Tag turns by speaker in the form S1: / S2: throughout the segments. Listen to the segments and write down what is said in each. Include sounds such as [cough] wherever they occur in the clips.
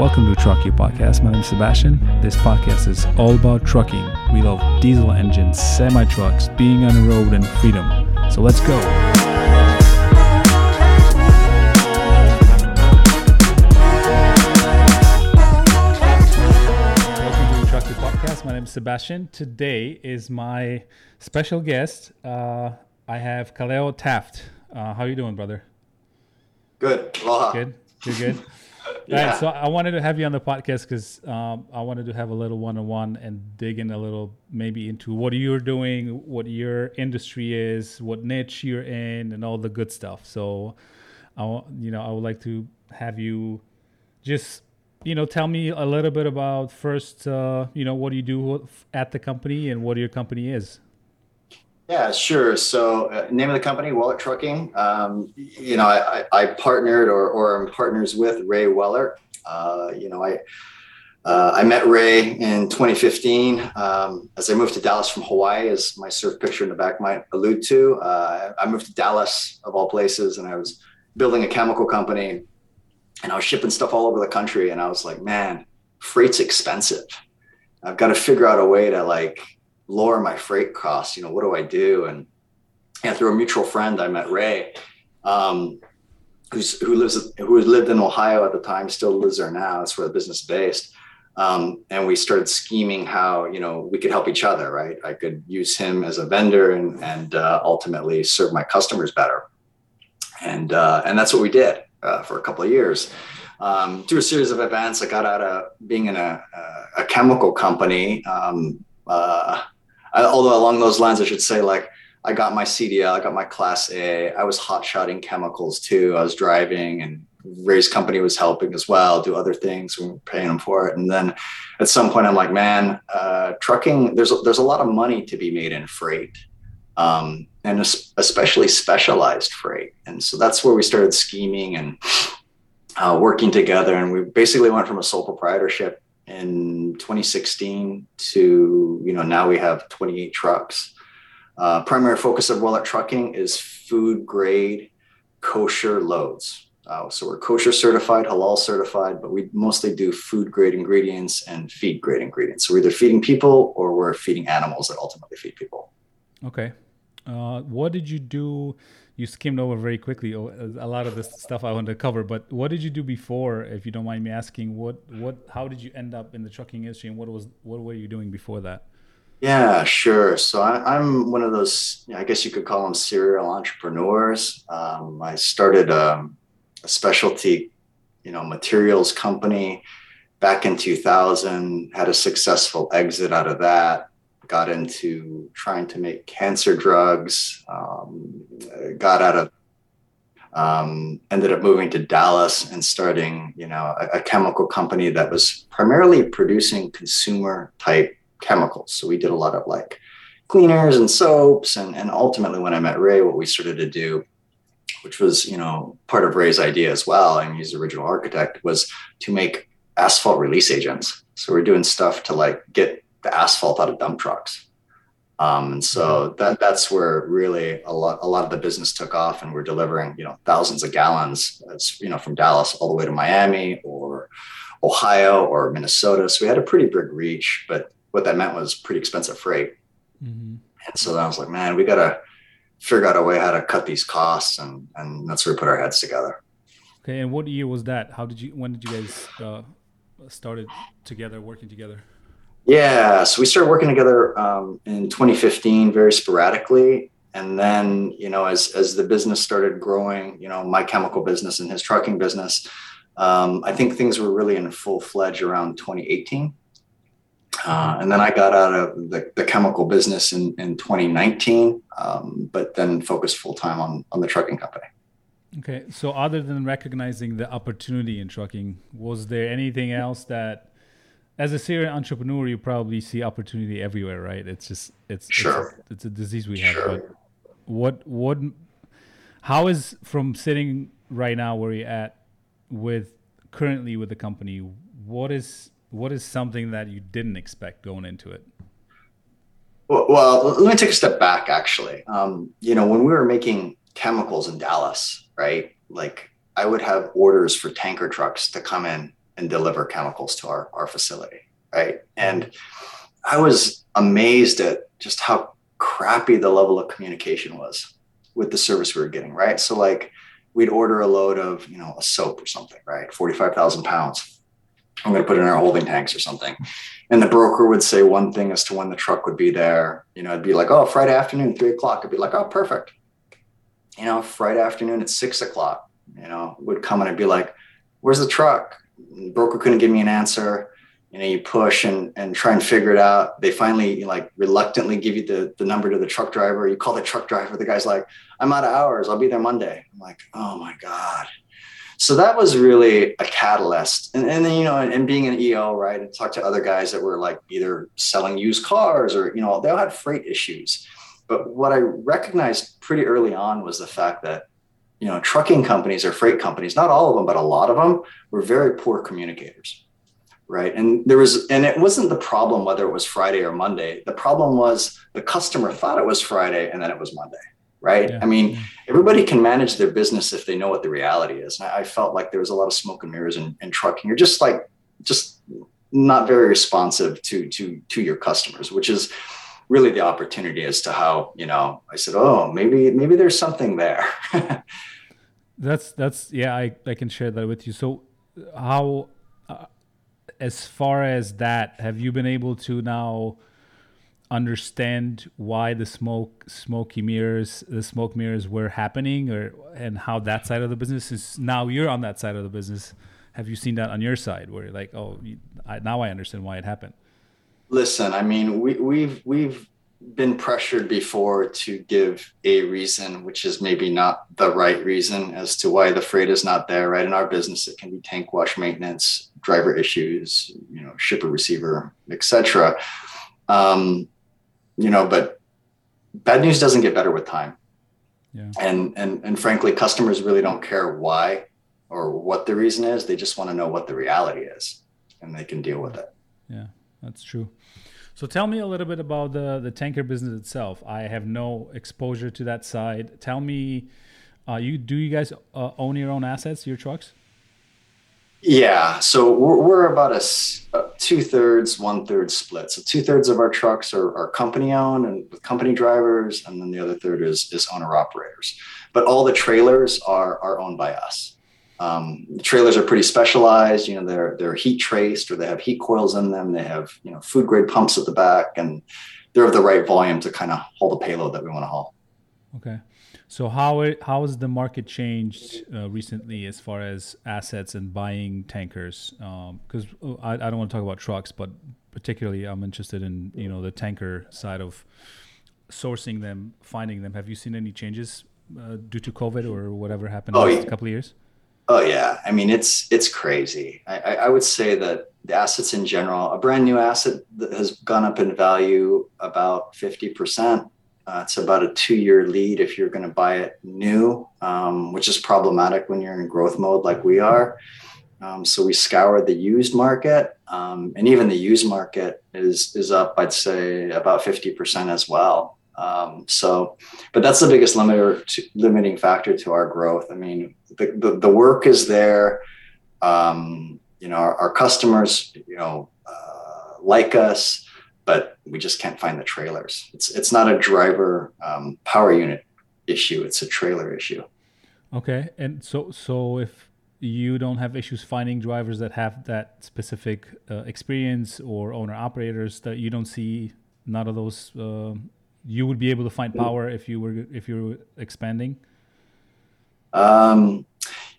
S1: Welcome to Truck You Podcast. My name is Sebastian. This podcast is all about trucking. We love diesel engines, semi trucks, being on the road, and freedom. So let's go. Welcome to the Truck You Podcast. My name is Sebastian. Today is my special guest. Uh, I have Kaleo Taft. Uh, how you doing, brother?
S2: Good. Aloha.
S1: Good. You're good.
S2: Yeah.
S1: Right, so I wanted to have you on the podcast because um, I wanted to have a little one-on-one and dig in a little maybe into what you're doing, what your industry is, what niche you're in, and all the good stuff. So, I you know I would like to have you just you know tell me a little bit about first uh, you know what do you do at the company and what your company is.
S2: Yeah, sure. So, uh, name of the company, Weller Trucking. Um, you know, I, I, I partnered or, or am partners with Ray Weller. Uh, you know, I uh, I met Ray in 2015 um, as I moved to Dallas from Hawaii, as my surf picture in the back might allude to. Uh, I moved to Dallas of all places, and I was building a chemical company, and I was shipping stuff all over the country. And I was like, man, freight's expensive. I've got to figure out a way to like lower my freight costs. You know, what do I do? And and through a mutual friend, I met Ray, um, who's who lives who lived in Ohio at the time, still lives there now. That's where the business is based. Um, and we started scheming how you know we could help each other. Right, I could use him as a vendor and and uh, ultimately serve my customers better. And uh, and that's what we did uh, for a couple of years. Um, through a series of events, I got out of being in a, a, a chemical company. Um, uh, I, although along those lines, I should say like I got my CDL, I got my Class A. I was hot shotting chemicals too. I was driving, and Ray's company was helping as well, do other things. We were paying them for it. And then at some point, I'm like, man, uh, trucking. There's a, there's a lot of money to be made in freight, um, and especially specialized freight. And so that's where we started scheming and uh, working together. And we basically went from a sole proprietorship in 2016 to you know now we have 28 trucks uh, primary focus of Weller Trucking is food grade kosher loads. Uh, so we're kosher certified, halal certified, but we mostly do food grade ingredients and feed grade ingredients. So we're either feeding people or we're feeding animals that ultimately feed people.
S1: Okay. Uh, what did you do? You skimmed over very quickly oh, a lot of the stuff I wanted to cover, but what did you do before, if you don't mind me asking? What, what, how did you end up in the trucking industry, and what was, what were you doing before that?
S2: Yeah, sure. So I, I'm one of those, I guess you could call them serial entrepreneurs. Um, I started um, a specialty, you know, materials company back in 2000. Had a successful exit out of that. Got into trying to make cancer drugs. Um, got out of. Um, ended up moving to Dallas and starting, you know, a, a chemical company that was primarily producing consumer type chemicals. So we did a lot of like cleaners and soaps. And, and ultimately, when I met Ray, what we started to do, which was, you know, part of Ray's idea as well, and he's the original architect, was to make asphalt release agents. So we're doing stuff to like get the asphalt out of dump trucks. Um, and so that that's where really a lot a lot of the business took off, and we're delivering you know thousands of gallons, as you know, from Dallas all the way to Miami or Ohio or Minnesota. So we had a pretty big reach, but what that meant was pretty expensive freight.
S1: Mm-hmm.
S2: And so then I was like, man, we got to figure out a way how to cut these costs. And, and that's where we put our heads together.
S1: Okay. And what year was that? How did you, when did you guys uh, started together, working together?
S2: Yeah. So we started working together um, in 2015, very sporadically. And then, you know, as, as the business started growing, you know, my chemical business and his trucking business, um, I think things were really in full fledged around 2018. Uh, and then I got out of the, the chemical business in, in 2019, um, but then focused full time on, on the trucking company.
S1: Okay. So, other than recognizing the opportunity in trucking, was there anything else that, as a serial entrepreneur, you probably see opportunity everywhere, right? It's just, it's,
S2: sure.
S1: it's, a, it's a disease we have.
S2: Sure.
S1: But what, what, how is from sitting right now where you're at with currently with the company, what is, what is something that you didn't expect going into it?
S2: Well, well let me take a step back. Actually, um, you know, when we were making chemicals in Dallas, right? Like, I would have orders for tanker trucks to come in and deliver chemicals to our, our facility. Right. And I was amazed at just how crappy the level of communication was with the service we were getting. Right. So, like, we'd order a load of, you know, a soap or something, right? 45,000 pounds. I'm going to put in our holding tanks or something. And the broker would say one thing as to when the truck would be there. You know, it'd be like, oh, Friday afternoon, three o'clock. I'd be like, oh, perfect. You know, Friday afternoon at six o'clock, you know, would come and I'd be like, where's the truck? Broker couldn't give me an answer. You know you push and and try and figure it out. They finally like reluctantly give you the the number to the truck driver. You call the truck driver. The guy's like i'm out of hours. I'll be there monday. I'm like oh my god. So that was really a catalyst. And, and then you know and, and being an eo right and talk to other guys that were like either selling used cars or you know they all had freight issues. But what i recognized pretty early on was the fact that you know trucking companies or freight companies not all of them but a lot of them were very poor communicators right? And there was and it wasn't the problem whether it was friday or monday. The problem was the customer thought it was friday and then it was monday right? Yeah. i mean everybody can manage their business if they know what the reality is. And i felt like there was a lot of smoke and mirrors in, in trucking. You're just like just not very responsive to to to your customers which is really the opportunity as to how you know i said oh maybe maybe there's something there [laughs]
S1: that's that's yeah i i can share that with you. So how uh, as far as that, have you been able to now understand why the smoke smoky mirrors the smoke mirrors were happening or and how that side of the business is now you're on that side of the business. Have you seen that on your side where you're like oh I, now i understand why it happened?
S2: Listen i mean we, we've we've been pressured before to give a reason, which is maybe not the right reason as to why the freight is not there. Right in our business, it can be tank wash maintenance, driver issues, you know, shipper receiver, etc. Um, you know, but bad news doesn't get better with time. Yeah. And and and frankly, customers really don't care why or what the reason is. They just want to know what the reality is, and they can deal with it.
S1: Yeah, that's true. So tell me a little bit about the the tanker business itself. I have no exposure to that side. Tell me, uh, you do you guys uh, own your own assets, your trucks?
S2: Yeah, so we're, we're about a, two thirds, one third split. So two thirds of our trucks are, are company owned and with company drivers, and then the other third is is owner operators. But all the trailers are are owned by us. Um, the trailers are pretty specialized. You know, they're they're heat traced or they have heat coils in them. They have you know food grade pumps at the back, and they're of the right volume to kind of haul the payload that we want to haul.
S1: Okay. So how it, how has the market changed uh, recently as far as assets and buying tankers? Because um, I, I don't want to talk about trucks, but particularly I'm interested in you know the tanker side of sourcing them, finding them. Have you seen any changes uh, due to COVID or whatever happened oh, in the last yeah. couple of years?
S2: Oh yeah, I mean it's it's crazy. I, I would say that the assets in general, a brand new asset that has gone up in value about fifty percent. Uh, it's about a two-year lead if you're going to buy it new, um, which is problematic when you're in growth mode like we are. Um, so we scoured the used market, um, and even the used market is is up. I'd say about fifty percent as well. Um, so, but that's the biggest limiter to, limiting factor to our growth. I mean, the, the, the work is there. Um, you know, our, our customers, you know, uh, like us, but we just can't find the trailers. It's it's not a driver um, power unit issue; it's a trailer issue.
S1: Okay, and so so if you don't have issues finding drivers that have that specific uh, experience or owner operators that you don't see none of those uh, you would be able to find power if you were if you were expanding?
S2: Um,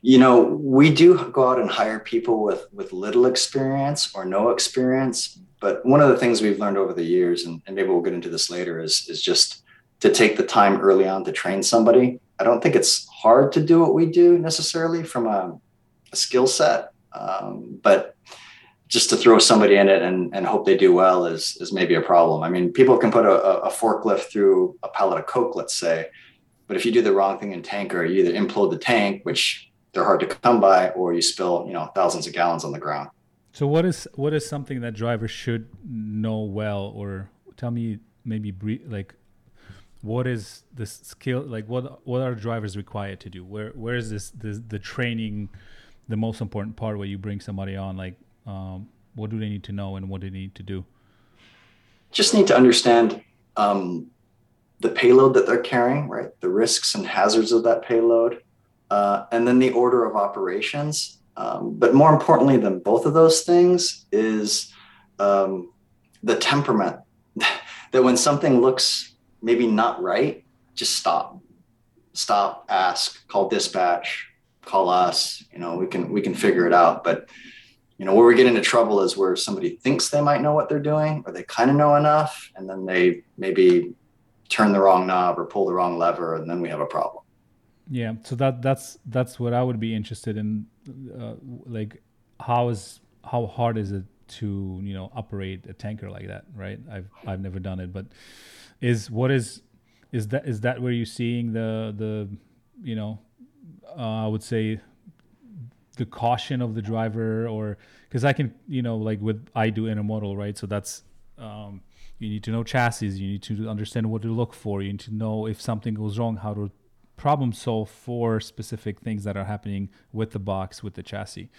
S2: you know we do go out and hire people with with little experience or no experience but one of the things we've learned over the years and, and maybe we'll get into this later is is just to take the time early on to train somebody. I don't think it's hard to do what we do necessarily from a, a skill set um, but just to throw somebody in it and, and hope they do well is, is maybe a problem. I mean, people can put a, a forklift through a pallet of Coke, let's say, but if you do the wrong thing in tanker, you either implode the tank, which they're hard to come by, or you spill, you know, thousands of gallons on the ground.
S1: So what is what is something that drivers should know well, or tell me maybe like what is the skill like what what are drivers required to do? Where where is this the the training? the most important part where you bring somebody on? Like, um, what do they need to know and what do they need to do?
S2: Just need to understand um, the payload that they're carrying, right? The risks and hazards of that payload, uh, and then the order of operations. Um, but more importantly than both of those things is um, the temperament [laughs] that when something looks maybe not right, just stop, stop, ask, call dispatch, call us. You know, we can we can figure it out. But you know, where we get into trouble is where somebody thinks they might know what they're doing, or they kind of know enough, and then they maybe turn the wrong knob or pull the wrong lever, and then we have a problem.
S1: Yeah, so that that's that's what I would be interested in, uh, like how is how hard is it to you know operate a tanker like that, right? I've I've never done it, but is what is is that is that where you're seeing the the you know uh, I would say the caution of the driver or because I can you know like with I do intermodal right, so that's um, you need to know chassis. You need to understand what to look for. You need to know if something goes wrong, how to problem solve for specific things that are happening with the box with the chassis.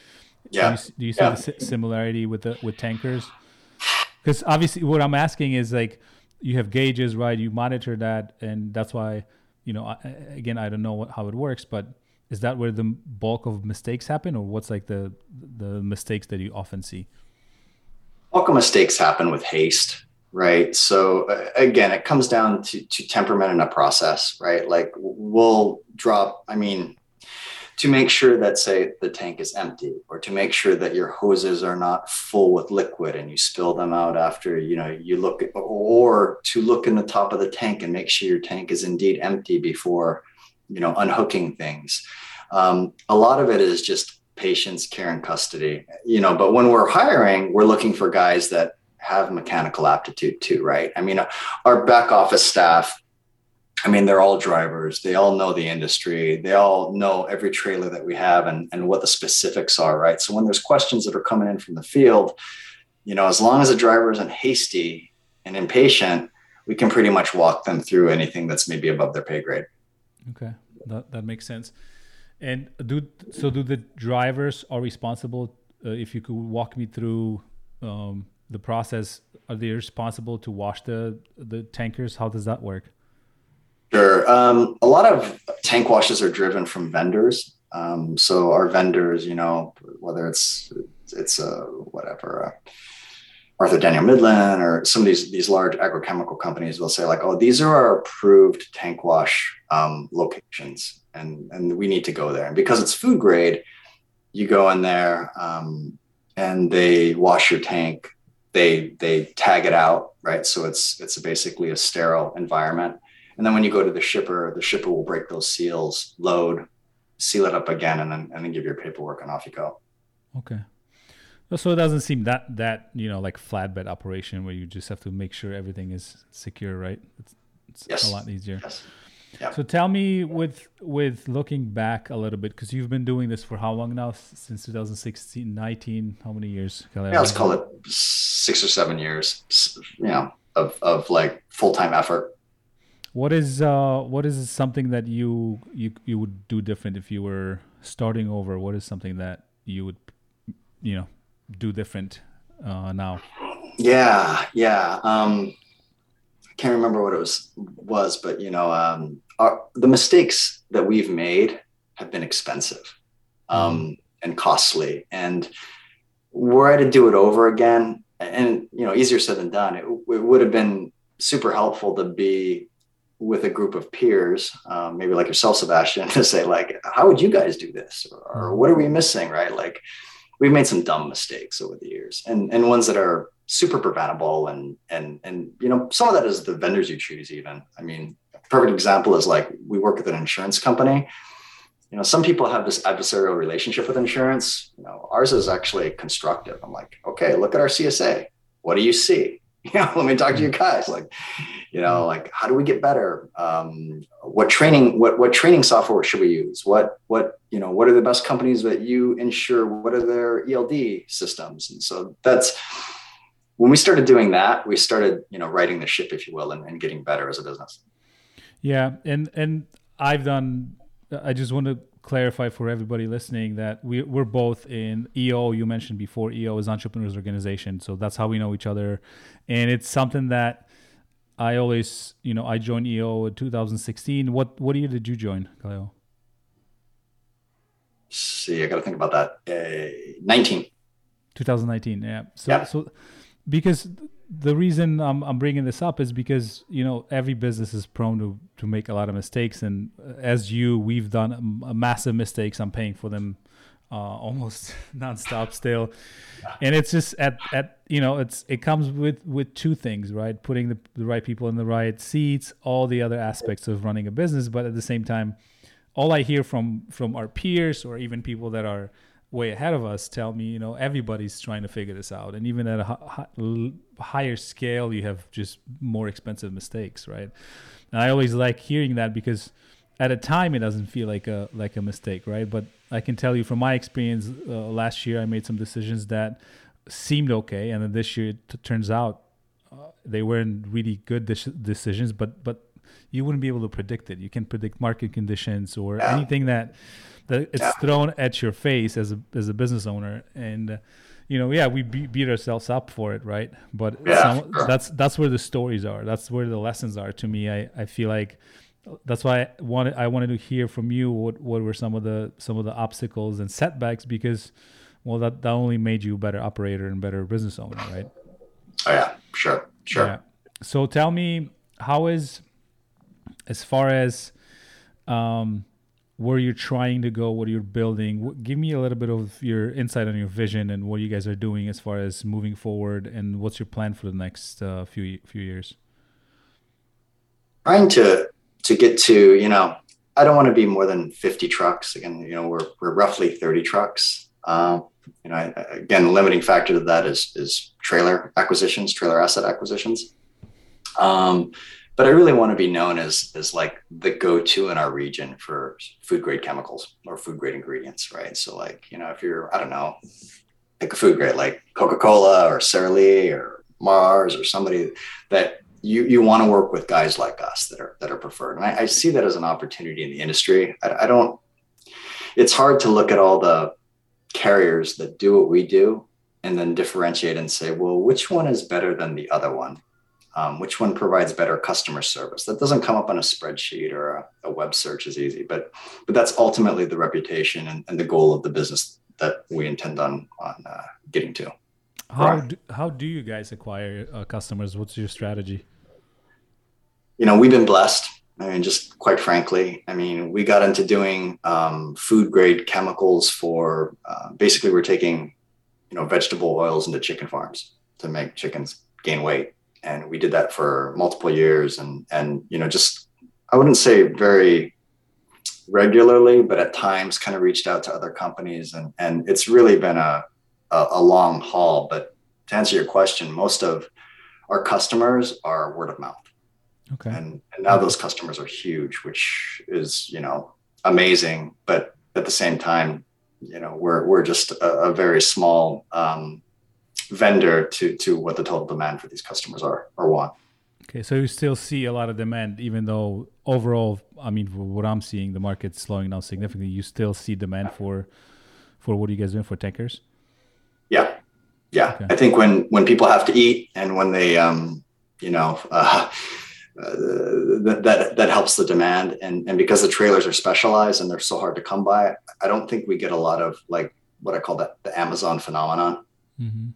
S2: Yeah.
S1: Do you, do you see
S2: yeah.
S1: the similarity with the with tankers? Because obviously, what I'm asking is like you have gauges, right? You monitor that, and that's why you know. Again, I don't know what, how it works, but is that where the bulk of mistakes happen, or what's like the the mistakes that you often see?
S2: Bulk of mistakes happen with haste right so uh, again it comes down to, to temperament in a process right like we'll drop i mean to make sure that say the tank is empty or to make sure that your hoses are not full with liquid and you spill them out after you know you look at, or to look in the top of the tank and make sure your tank is indeed empty before you know unhooking things um, a lot of it is just patience care and custody you know but when we're hiring we're looking for guys that have mechanical aptitude too, right? I mean, our back office staff, I mean, they're all drivers. They all know the industry. They all know every trailer that we have and, and what the specifics are, right? So when there's questions that are coming in from the field, you know, as long as the driver isn't hasty and impatient, we can pretty much walk them through anything that's maybe above their pay grade.
S1: Okay, that, that makes sense. And do so? Do the drivers are responsible? Uh, if you could walk me through um, the process are they responsible to wash the the tankers how does that work
S2: sure um, a lot of tank washes are driven from vendors um, so our vendors you know whether it's it's a whatever Archer Daniels Midland or some of these these large agrochemical companies will say like oh these are our approved tank wash um, locations and and we need to go there and because it's food grade you go in there um, and they wash your tank they they tag it out, right? So it's it's basically a sterile environment. And then when you go to the shipper, the shipper will break those seals, load, seal it up again, and then and then give your paperwork and off you go.
S1: Okay. So it doesn't seem that that you know like flatbed operation where you just have to make sure everything is secure, right? It's, it's
S2: yes.
S1: a lot easier.
S2: Yes.
S1: So tell me with with looking back a little bit because you've been doing this for how long now? Since 2016, 19, how many years?
S2: Yeah, let's call it six or seven years. You know, of of like full time effort.
S1: What is uh what is something that you you you would do different if you were starting over? What is something that you would you know do different uh, now?
S2: Yeah, yeah. Um, I can't remember what it was was, but you know, um, our, the mistakes that we've made have been expensive um, mm-hmm. and costly, and were I to do it over again, and you know, easier said than done, it, it would have been super helpful to be with a group of peers, um, maybe like yourself, Sebastian, [laughs] to say like, how would you guys do this, or, or what are we missing, right? Like, we've made some dumb mistakes over the years, and and ones that are super preventable and and and you know some of that is the vendors you choose even. I mean perfect example is like we work with an insurance company. You know some people have this adversarial relationship with insurance. You know ours is actually constructive. I'm like okay look at our csa what do you see [laughs] you know let me talk to you guys. Like you know like how do we get better? Um, what training what what training software should we use? What what you know what are the best companies that you insure? What are their eld systems? And so that's when we started doing that, we started, you know, righting the ship, if you will, and, and getting better as a business.
S1: Yeah, and and I've done. I just want to clarify for everybody listening that we, we're both in EO. You mentioned before, EO is Entrepreneurs Organization. So that's how we know each other. And it's something that I always, you know, I joined EO in 2016. What what year did you join, Kaleo?
S2: See, I got to think about that. Uh, 19.
S1: 2019, yeah. So, yeah. so because the reason I'm, I'm bringing this up is because you know every business is prone to to make a lot of mistakes, and as you, we've done a, massive mistakes. I'm paying for them uh, almost [laughs] nonstop still, and it's just at at you know it's it comes with with two things, right? Putting the, the right people in the right seats, all the other aspects of running a business, but at the same time, all I hear from from our peers or even people that are way ahead of us tell me, you know, everybody's trying to figure this out. And even at a higher scale, you have just more expensive mistakes, right? And I always like hearing that because at a time it doesn't feel like a like a mistake, right? But I can tell you from my experience, uh, last year I made some decisions that seemed okay, and then this year it t- turns out uh, they weren't really good de- decisions, but but you wouldn't be able to predict it. You can predict market conditions or anything that that it's yeah. thrown at your face as a as a business owner. And uh, you know yeah we beat, beat ourselves up for it right? But yeah, some, sure. that's that's where the stories are. That's where the lessons are to me. I i feel like that's why I wanted I wanted to hear from you what what were some of the some of the obstacles and setbacks because well that that only made you a better operator and better business owner right?
S2: Oh yeah. Sure. Sure. Yeah.
S1: so tell me how is as far as um where you're trying to go, what you're building. Give me a little bit of your insight on your vision and what you guys are doing as far as moving forward, and what's your plan for the next uh, few few years.
S2: Trying to to get to you know, I don't want to be more than 50 trucks. Again, you know, we're we're roughly 30 trucks. Um, you know, I, again, the limiting factor to that is is trailer acquisitions, trailer asset acquisitions. Um, but I really want to be known as as like the go-to in our region for food grade chemicals or food grade ingredients, right? So like, you know, if you're, I don't know, pick a food grade like Coca-Cola or Lee or Mars or somebody that you you want to work with guys like us that are that are preferred. And I, I see that as an opportunity in the industry. I, I don't it's hard to look at all the carriers that do what we do and then differentiate and say, well, which one is better than the other one? Um, which one provides better customer service? That doesn't come up on a spreadsheet or a, a web search is easy but but that's ultimately the reputation and, and, the goal of the business that we intend on on uh, getting to.
S1: How do, how do you guys acquire uh, customers? What's your strategy?
S2: You know we've been blessed. I mean, just quite frankly, I mean, we got into doing um, food grade chemicals for uh, basically we're taking, you know, vegetable oils into chicken farms to make chickens gain weight and we did that for multiple years and and you know just i wouldn't say very regularly but at times kind of reached out to other companies and and it's really been a a, a long haul. But to answer your question most of our customers are word of mouth. Okay. And, and now those customers are huge which is you know amazing. But at the same time you know we're we're just a, a very small um, vendor to to what the total demand for these customers are or want.
S1: Okay, so you still see a lot of demand, even though overall, I mean, what I'm seeing, the market's slowing down significantly. You still see demand for for what are you guys doing for tankers?
S2: Yeah, yeah. Okay. I think when when people have to eat and when they, um, you know. Uh, [laughs] uh, that, that that helps the demand and and because the trailers are specialized and they're so hard to come by i don't think we get a lot of like what i call that the amazon phenomenon mm-hmm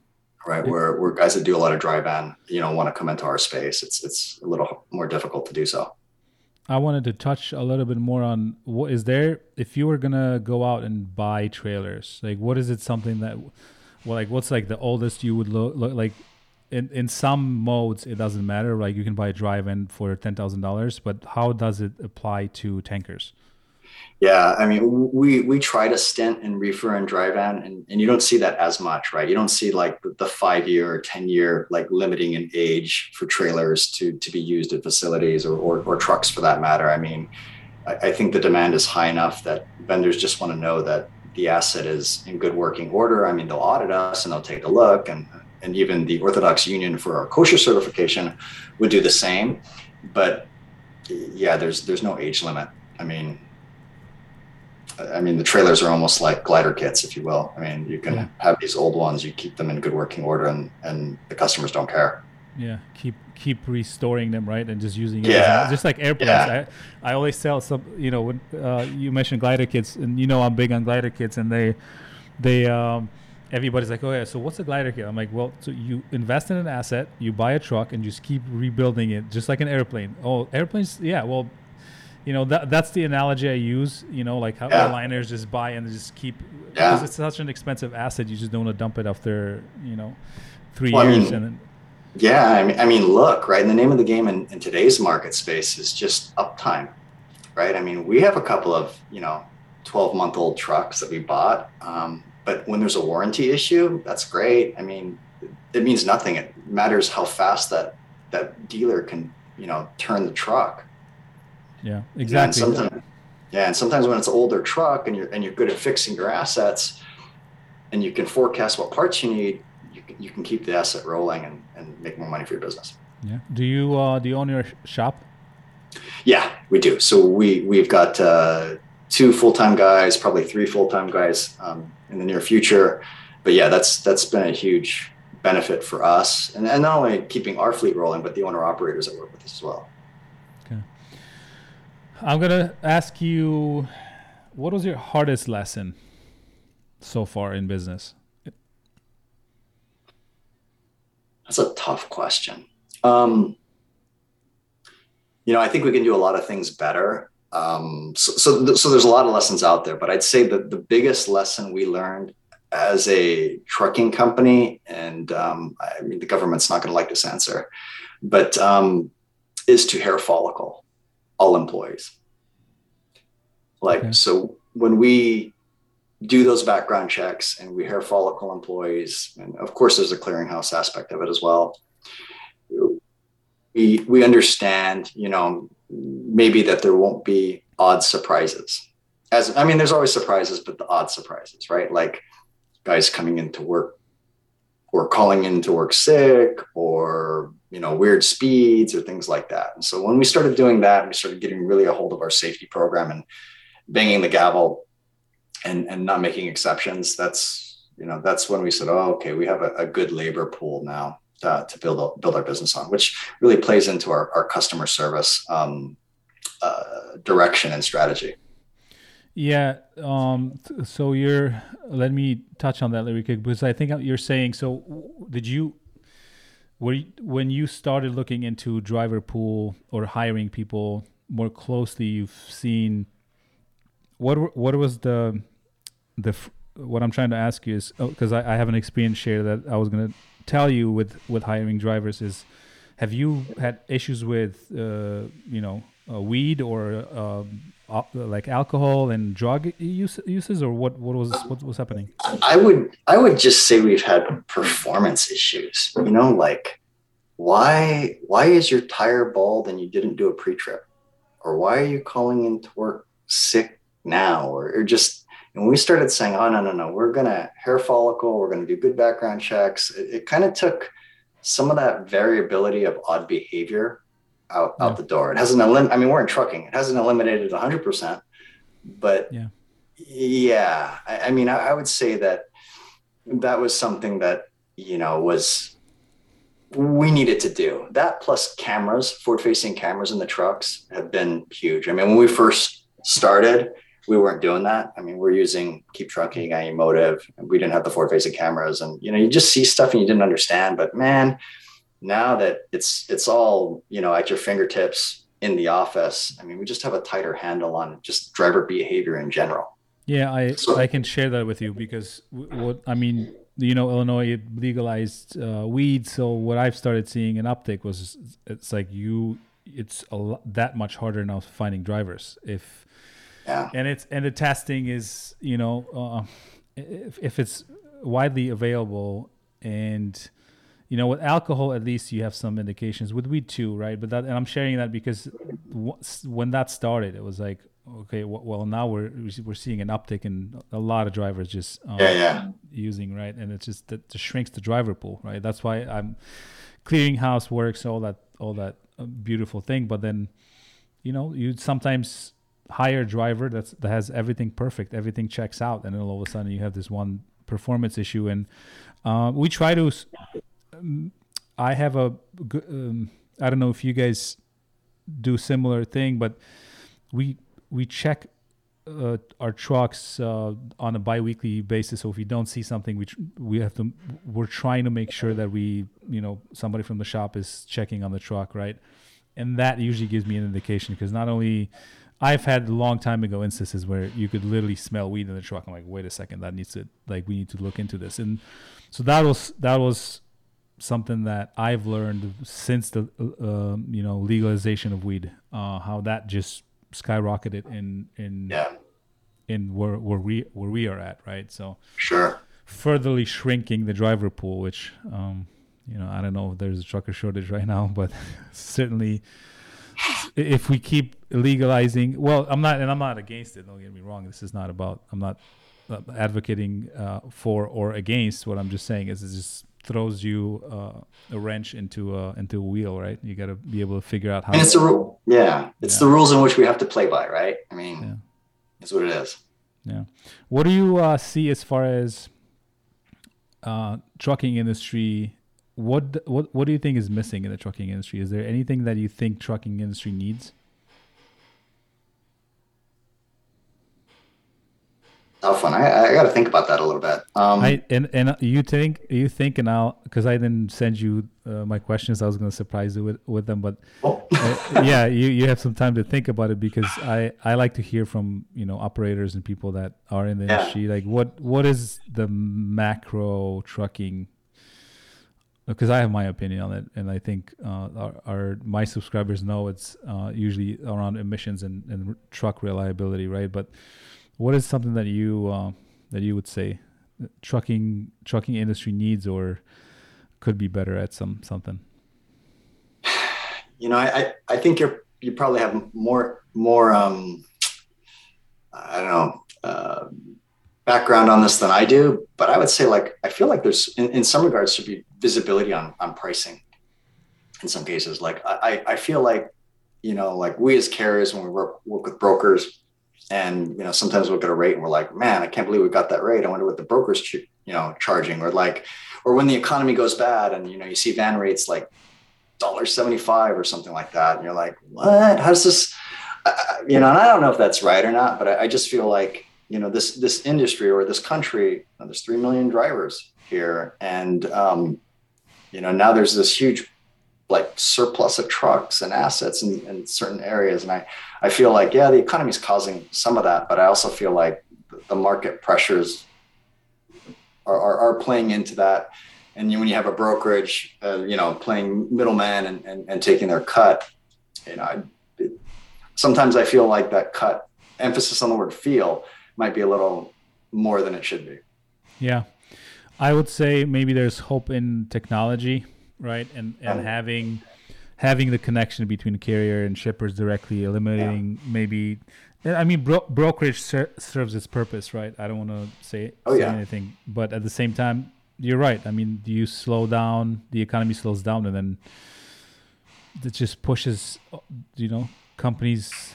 S2: right? Where where guys that do a lot of dry van, you know, want to come into our space. It's it's a little more difficult to do so.
S1: I wanted to touch a little bit more on what is there if you were gonna go out and buy trailers, like what is it something that well like what's like the oldest you would look, look like in in some modes it doesn't matter, like you can buy a dry van for ten thousand dollars, but how does it apply to tankers?
S2: Yeah, I mean, we we try to stint in reefer and dry van, and, and you don't see that as much, right? You don't see like the, the five year or ten year like limiting in age for trailers to to be used at facilities or or, or trucks for that matter. I mean, I, I think the demand is high enough that vendors just want to know that the asset is in good working order. I mean, they'll audit us and they'll take a look, and and even the Orthodox Union for our kosher certification would do the same. But yeah, there's there's no age limit. I mean, I mean, the trailers are almost like glider kits, if you will. I mean, you can
S1: Yeah.
S2: have these old ones, you keep them in good working order, and and the customers don't care.
S1: Yeah, keep keep restoring them, right, and just using it.
S2: Yeah.
S1: just like airplanes.
S2: Yeah.
S1: I, I always tell some, you know, when uh, you mentioned glider kits, and you know I'm big on glider kits, and they, they, um, everybody's like, oh yeah, so what's a glider kit? I'm like, well, so you invest in an asset, you buy a truck, and just keep rebuilding it, just like an airplane. Oh, airplanes, yeah, well. You know that that's the analogy I use. You know, like how
S2: Yeah.
S1: airliners just buy and just keep
S2: Yeah.
S1: because it's such an expensive asset. You just don't want to dump it after you know three
S2: Well, I
S1: years
S2: mean,
S1: and then,
S2: Yeah, I mean, I mean, look, right. And the name of the game in, in today's market space is just uptime, right? I mean, we have a couple of you know, twelve month old trucks that we bought, um, but when there's a warranty issue, that's great. I mean, it means nothing. It matters how fast that that dealer can you know turn the truck.
S1: Yeah,
S2: Yeah, and
S1: exactly.
S2: sometimes, yeah, and sometimes when it's an older truck and you're and you're good at fixing your assets, and you can forecast what parts you need, you can, you can keep the asset rolling and, and make more money for your business.
S1: yeah. Do you uh, do you own your shop?
S2: Yeah, we do. So we we've got uh, two full time guys, probably three full time guys um, in the near future. But yeah, that's that's been a huge benefit for us, and, and not only keeping our fleet rolling, but the owner operators that work with us as well.
S1: I'm gonna ask you, what was your hardest lesson so far in business?
S2: That's a tough question. Um, you know, I think we can do a lot of things better. Um, so, so, so there's a lot of lessons out there, but I'd say that the biggest lesson we learned as a trucking company, and um, I mean, the government's not going to like this answer, but um, is to hair follicle all employees. Like,
S1: Okay.
S2: so when we do those background checks and we hair follicle employees and of course there's a clearinghouse aspect of it as well we we understand you know maybe that there won't be odd surprises as i mean there's always surprises but the odd surprises right like guys coming into work or calling in to work sick or you know weird speeds or things like that and so when we started doing that we started getting really a hold of our safety program and banging the gavel and and not making exceptions that's you know that's when we said oh okay we have a, a good labor pool now uh, to build build our business on which really plays into our, our customer service um, uh, direction and strategy
S1: Yeah. Um. So you're. Let me touch on that really quick because I think you're saying. So did you? Were when you started looking into driver pool or hiring people more closely, you've seen. What what was the, the what I'm trying to ask you is because I, I have an experience share that I was gonna tell you with with hiring drivers is, have you had issues with uh, you know weed or um, like alcohol and drug use, uses or what what was what was happening?
S2: I would I would just say we've had performance issues. You know, like why why is your tire bald and you didn't do a pre-trip, or why are you calling in to work sick now, or, or just and we started saying, oh no no no, we're gonna hair follicle, we're gonna do good background checks. It, it kind of took some of that variability of odd behavior out
S1: Yeah.
S2: out the door. It hasn't elim- I mean, we're in trucking. It hasn't eliminated 100 percent, but
S1: Yeah.
S2: yeah, I, I mean, I, I would say that that was something that you know was we needed to do. That plus cameras, forward-facing cameras in the trucks have been huge. I mean, when we first started, we weren't doing that. I mean, we're using KeepTruckin, Emotive, and we didn't have the forward-facing cameras, and you know, you just see stuff and you didn't understand. But man, now that it's it's all you know at your fingertips in the office, I mean, we just have a tighter handle on just driver behavior in general.
S1: Yeah, I
S2: So-
S1: I can share that with you because what I mean, you know, Illinois legalized uh, weed, so what I've started seeing an uptick was it's like you, it's a lot, that much harder now finding drivers if
S2: Yeah.
S1: and it's and the testing is you know uh, if, if it's widely available and you know with alcohol at least you have some indications with weed too right but that and i'm sharing that because when that started it was like okay w- well now we're we're seeing an uptick in a lot of drivers just um,
S2: Yeah, yeah.
S1: using right and it's just that just shrinks the driver pool right that's why i'm clearinghouse works all that all that uh, beautiful thing but then you know you sometimes hire a driver that's that has everything perfect, everything checks out, and then all of a sudden you have this one performance issue. And uh, we try to. I have a. Um, I don't know if you guys do similar thing, but we we check uh, our trucks uh, on a biweekly basis. So if we don't see something, we tr- we have to. We're trying to make sure that we, you know, somebody from the shop is checking on the truck, right? And that usually gives me an indication because not only I've had a long time ago instances where you could literally smell weed in the truck. I'm like, wait a second, that needs to like we need to look into this. And so that was that was something that I've learned since the uh, you know legalization of weed, uh, how that just skyrocketed in in
S2: yeah.
S1: in where where we where we are at, right? So
S2: sure,
S1: furtherly shrinking the driver pool, which um, you know I don't know if there's a trucker shortage right now, but [laughs] certainly if we keep legalizing, well, I'm not and I'm not against it. Don't get me wrong. This is not about I'm not uh, advocating uh, for or against. What I'm just saying is, it just throws you uh, a wrench into a into a wheel, right? You got to be able to figure out how.
S2: And it's the rule, yeah. It's yeah. the rules in which we have to play by, right? I mean, yeah. that's what it is.
S1: Yeah. What do you uh, see as far as uh, trucking industry? What what what do you think is missing in the trucking industry? Is there anything that you think trucking industry needs?
S2: Tough one. I, I got to think about that a little bit. Um,
S1: I and and you think you think and I'll because I didn't send you uh, my questions. I was going to surprise you with, with them, but oh. uh, yeah, you you have some time to think about it because I I like to hear from you know operators and people that are in the yeah. industry. Like what what is the macro trucking? Because I have my opinion on it, and I think uh, our, our, my subscribers know it's uh, usually around emissions and, and truck reliability, right? But what is something that you uh, that you would say trucking trucking industry needs or could be better at some something? [sighs]
S2: You know, I I think you're you probably have more more um, I don't know uh, background on this than I do, but I would say like I feel like there's in, in some regards should be visibility on on pricing. In some cases, like I I feel like you know like we as carriers when we work work with brokers and you know sometimes we'll get a rate and we're like man i can't believe we got that rate. I wonder what the broker's ch- you know charging or like or when the economy goes bad and you know you see van rates like dollar 75 or something like that and you're like what? How does this you know and i don't know if that's right or not but I, I just feel like you know this this industry or this country there's 3 million drivers here and um, you know now there's this huge like surplus of trucks and assets in, in certain areas. And I, I feel like, yeah, the economy is causing some of that, but I also feel like the market pressures are, are, are playing into that. And when you have a brokerage, uh, you know, playing middleman and, and, and taking their cut, you know, I, it, sometimes I feel like that cut emphasis on the word feel might be a little more than it should be.
S1: Yeah. I would say maybe there's hope in technology right? And and having having the connection between carrier and shippers directly, eliminating yeah. maybe. I mean, bro- brokerage ser- serves its purpose, right? I don't want to say, oh, say yeah. anything, but at the same time, you're right. I mean, you slow down, the economy slows down, and then it just pushes, you know, companies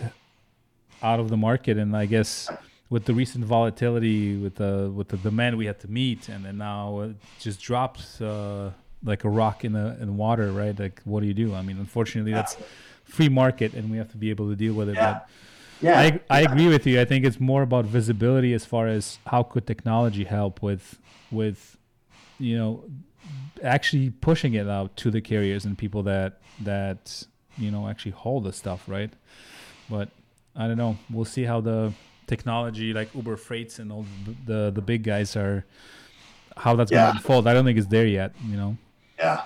S1: out of the market. And I guess with the recent volatility, with the with the demand we had to meet, and then now it just drops. Uh, like a rock in the in water, right? Like, what do you do? I mean, unfortunately, that's free market, and we have to be able to deal with it.
S2: Yeah.
S1: But yeah, I, I agree with you. I think it's more about visibility as far as how could technology help with with you know actually pushing it out to the carriers and people that that you know actually hold the stuff, right? But I don't know. We'll see how the technology like Uber Freights and all the the, the big guys are how that's yeah. going to unfold. I don't think it's there yet. You know.
S2: Yeah.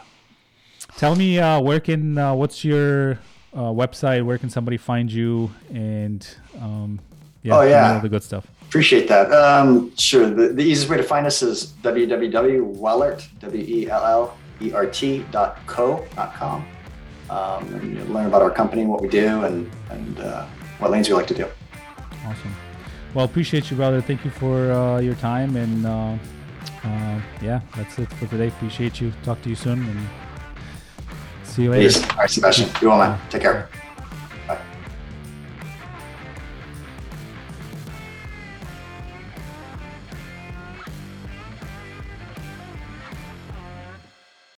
S1: Tell me, uh, where can uh, what's your uh, website? Where can somebody find you? And um,
S2: yeah, oh yeah,
S1: all the good stuff.
S2: Appreciate that. Um, sure. The, the easiest way to find us is www.wellert w e l l e r t dot co dot com. Um, and learn about our company, what we do, and and uh, what lanes we like to do.
S1: Awesome. Well, appreciate you, brother. Thank you for uh, your time and uh, uh, yeah, that's it for today. Appreciate you. Talk to you soon and see you later.
S2: Peace. All right, Sebastian. You all, man. Take care.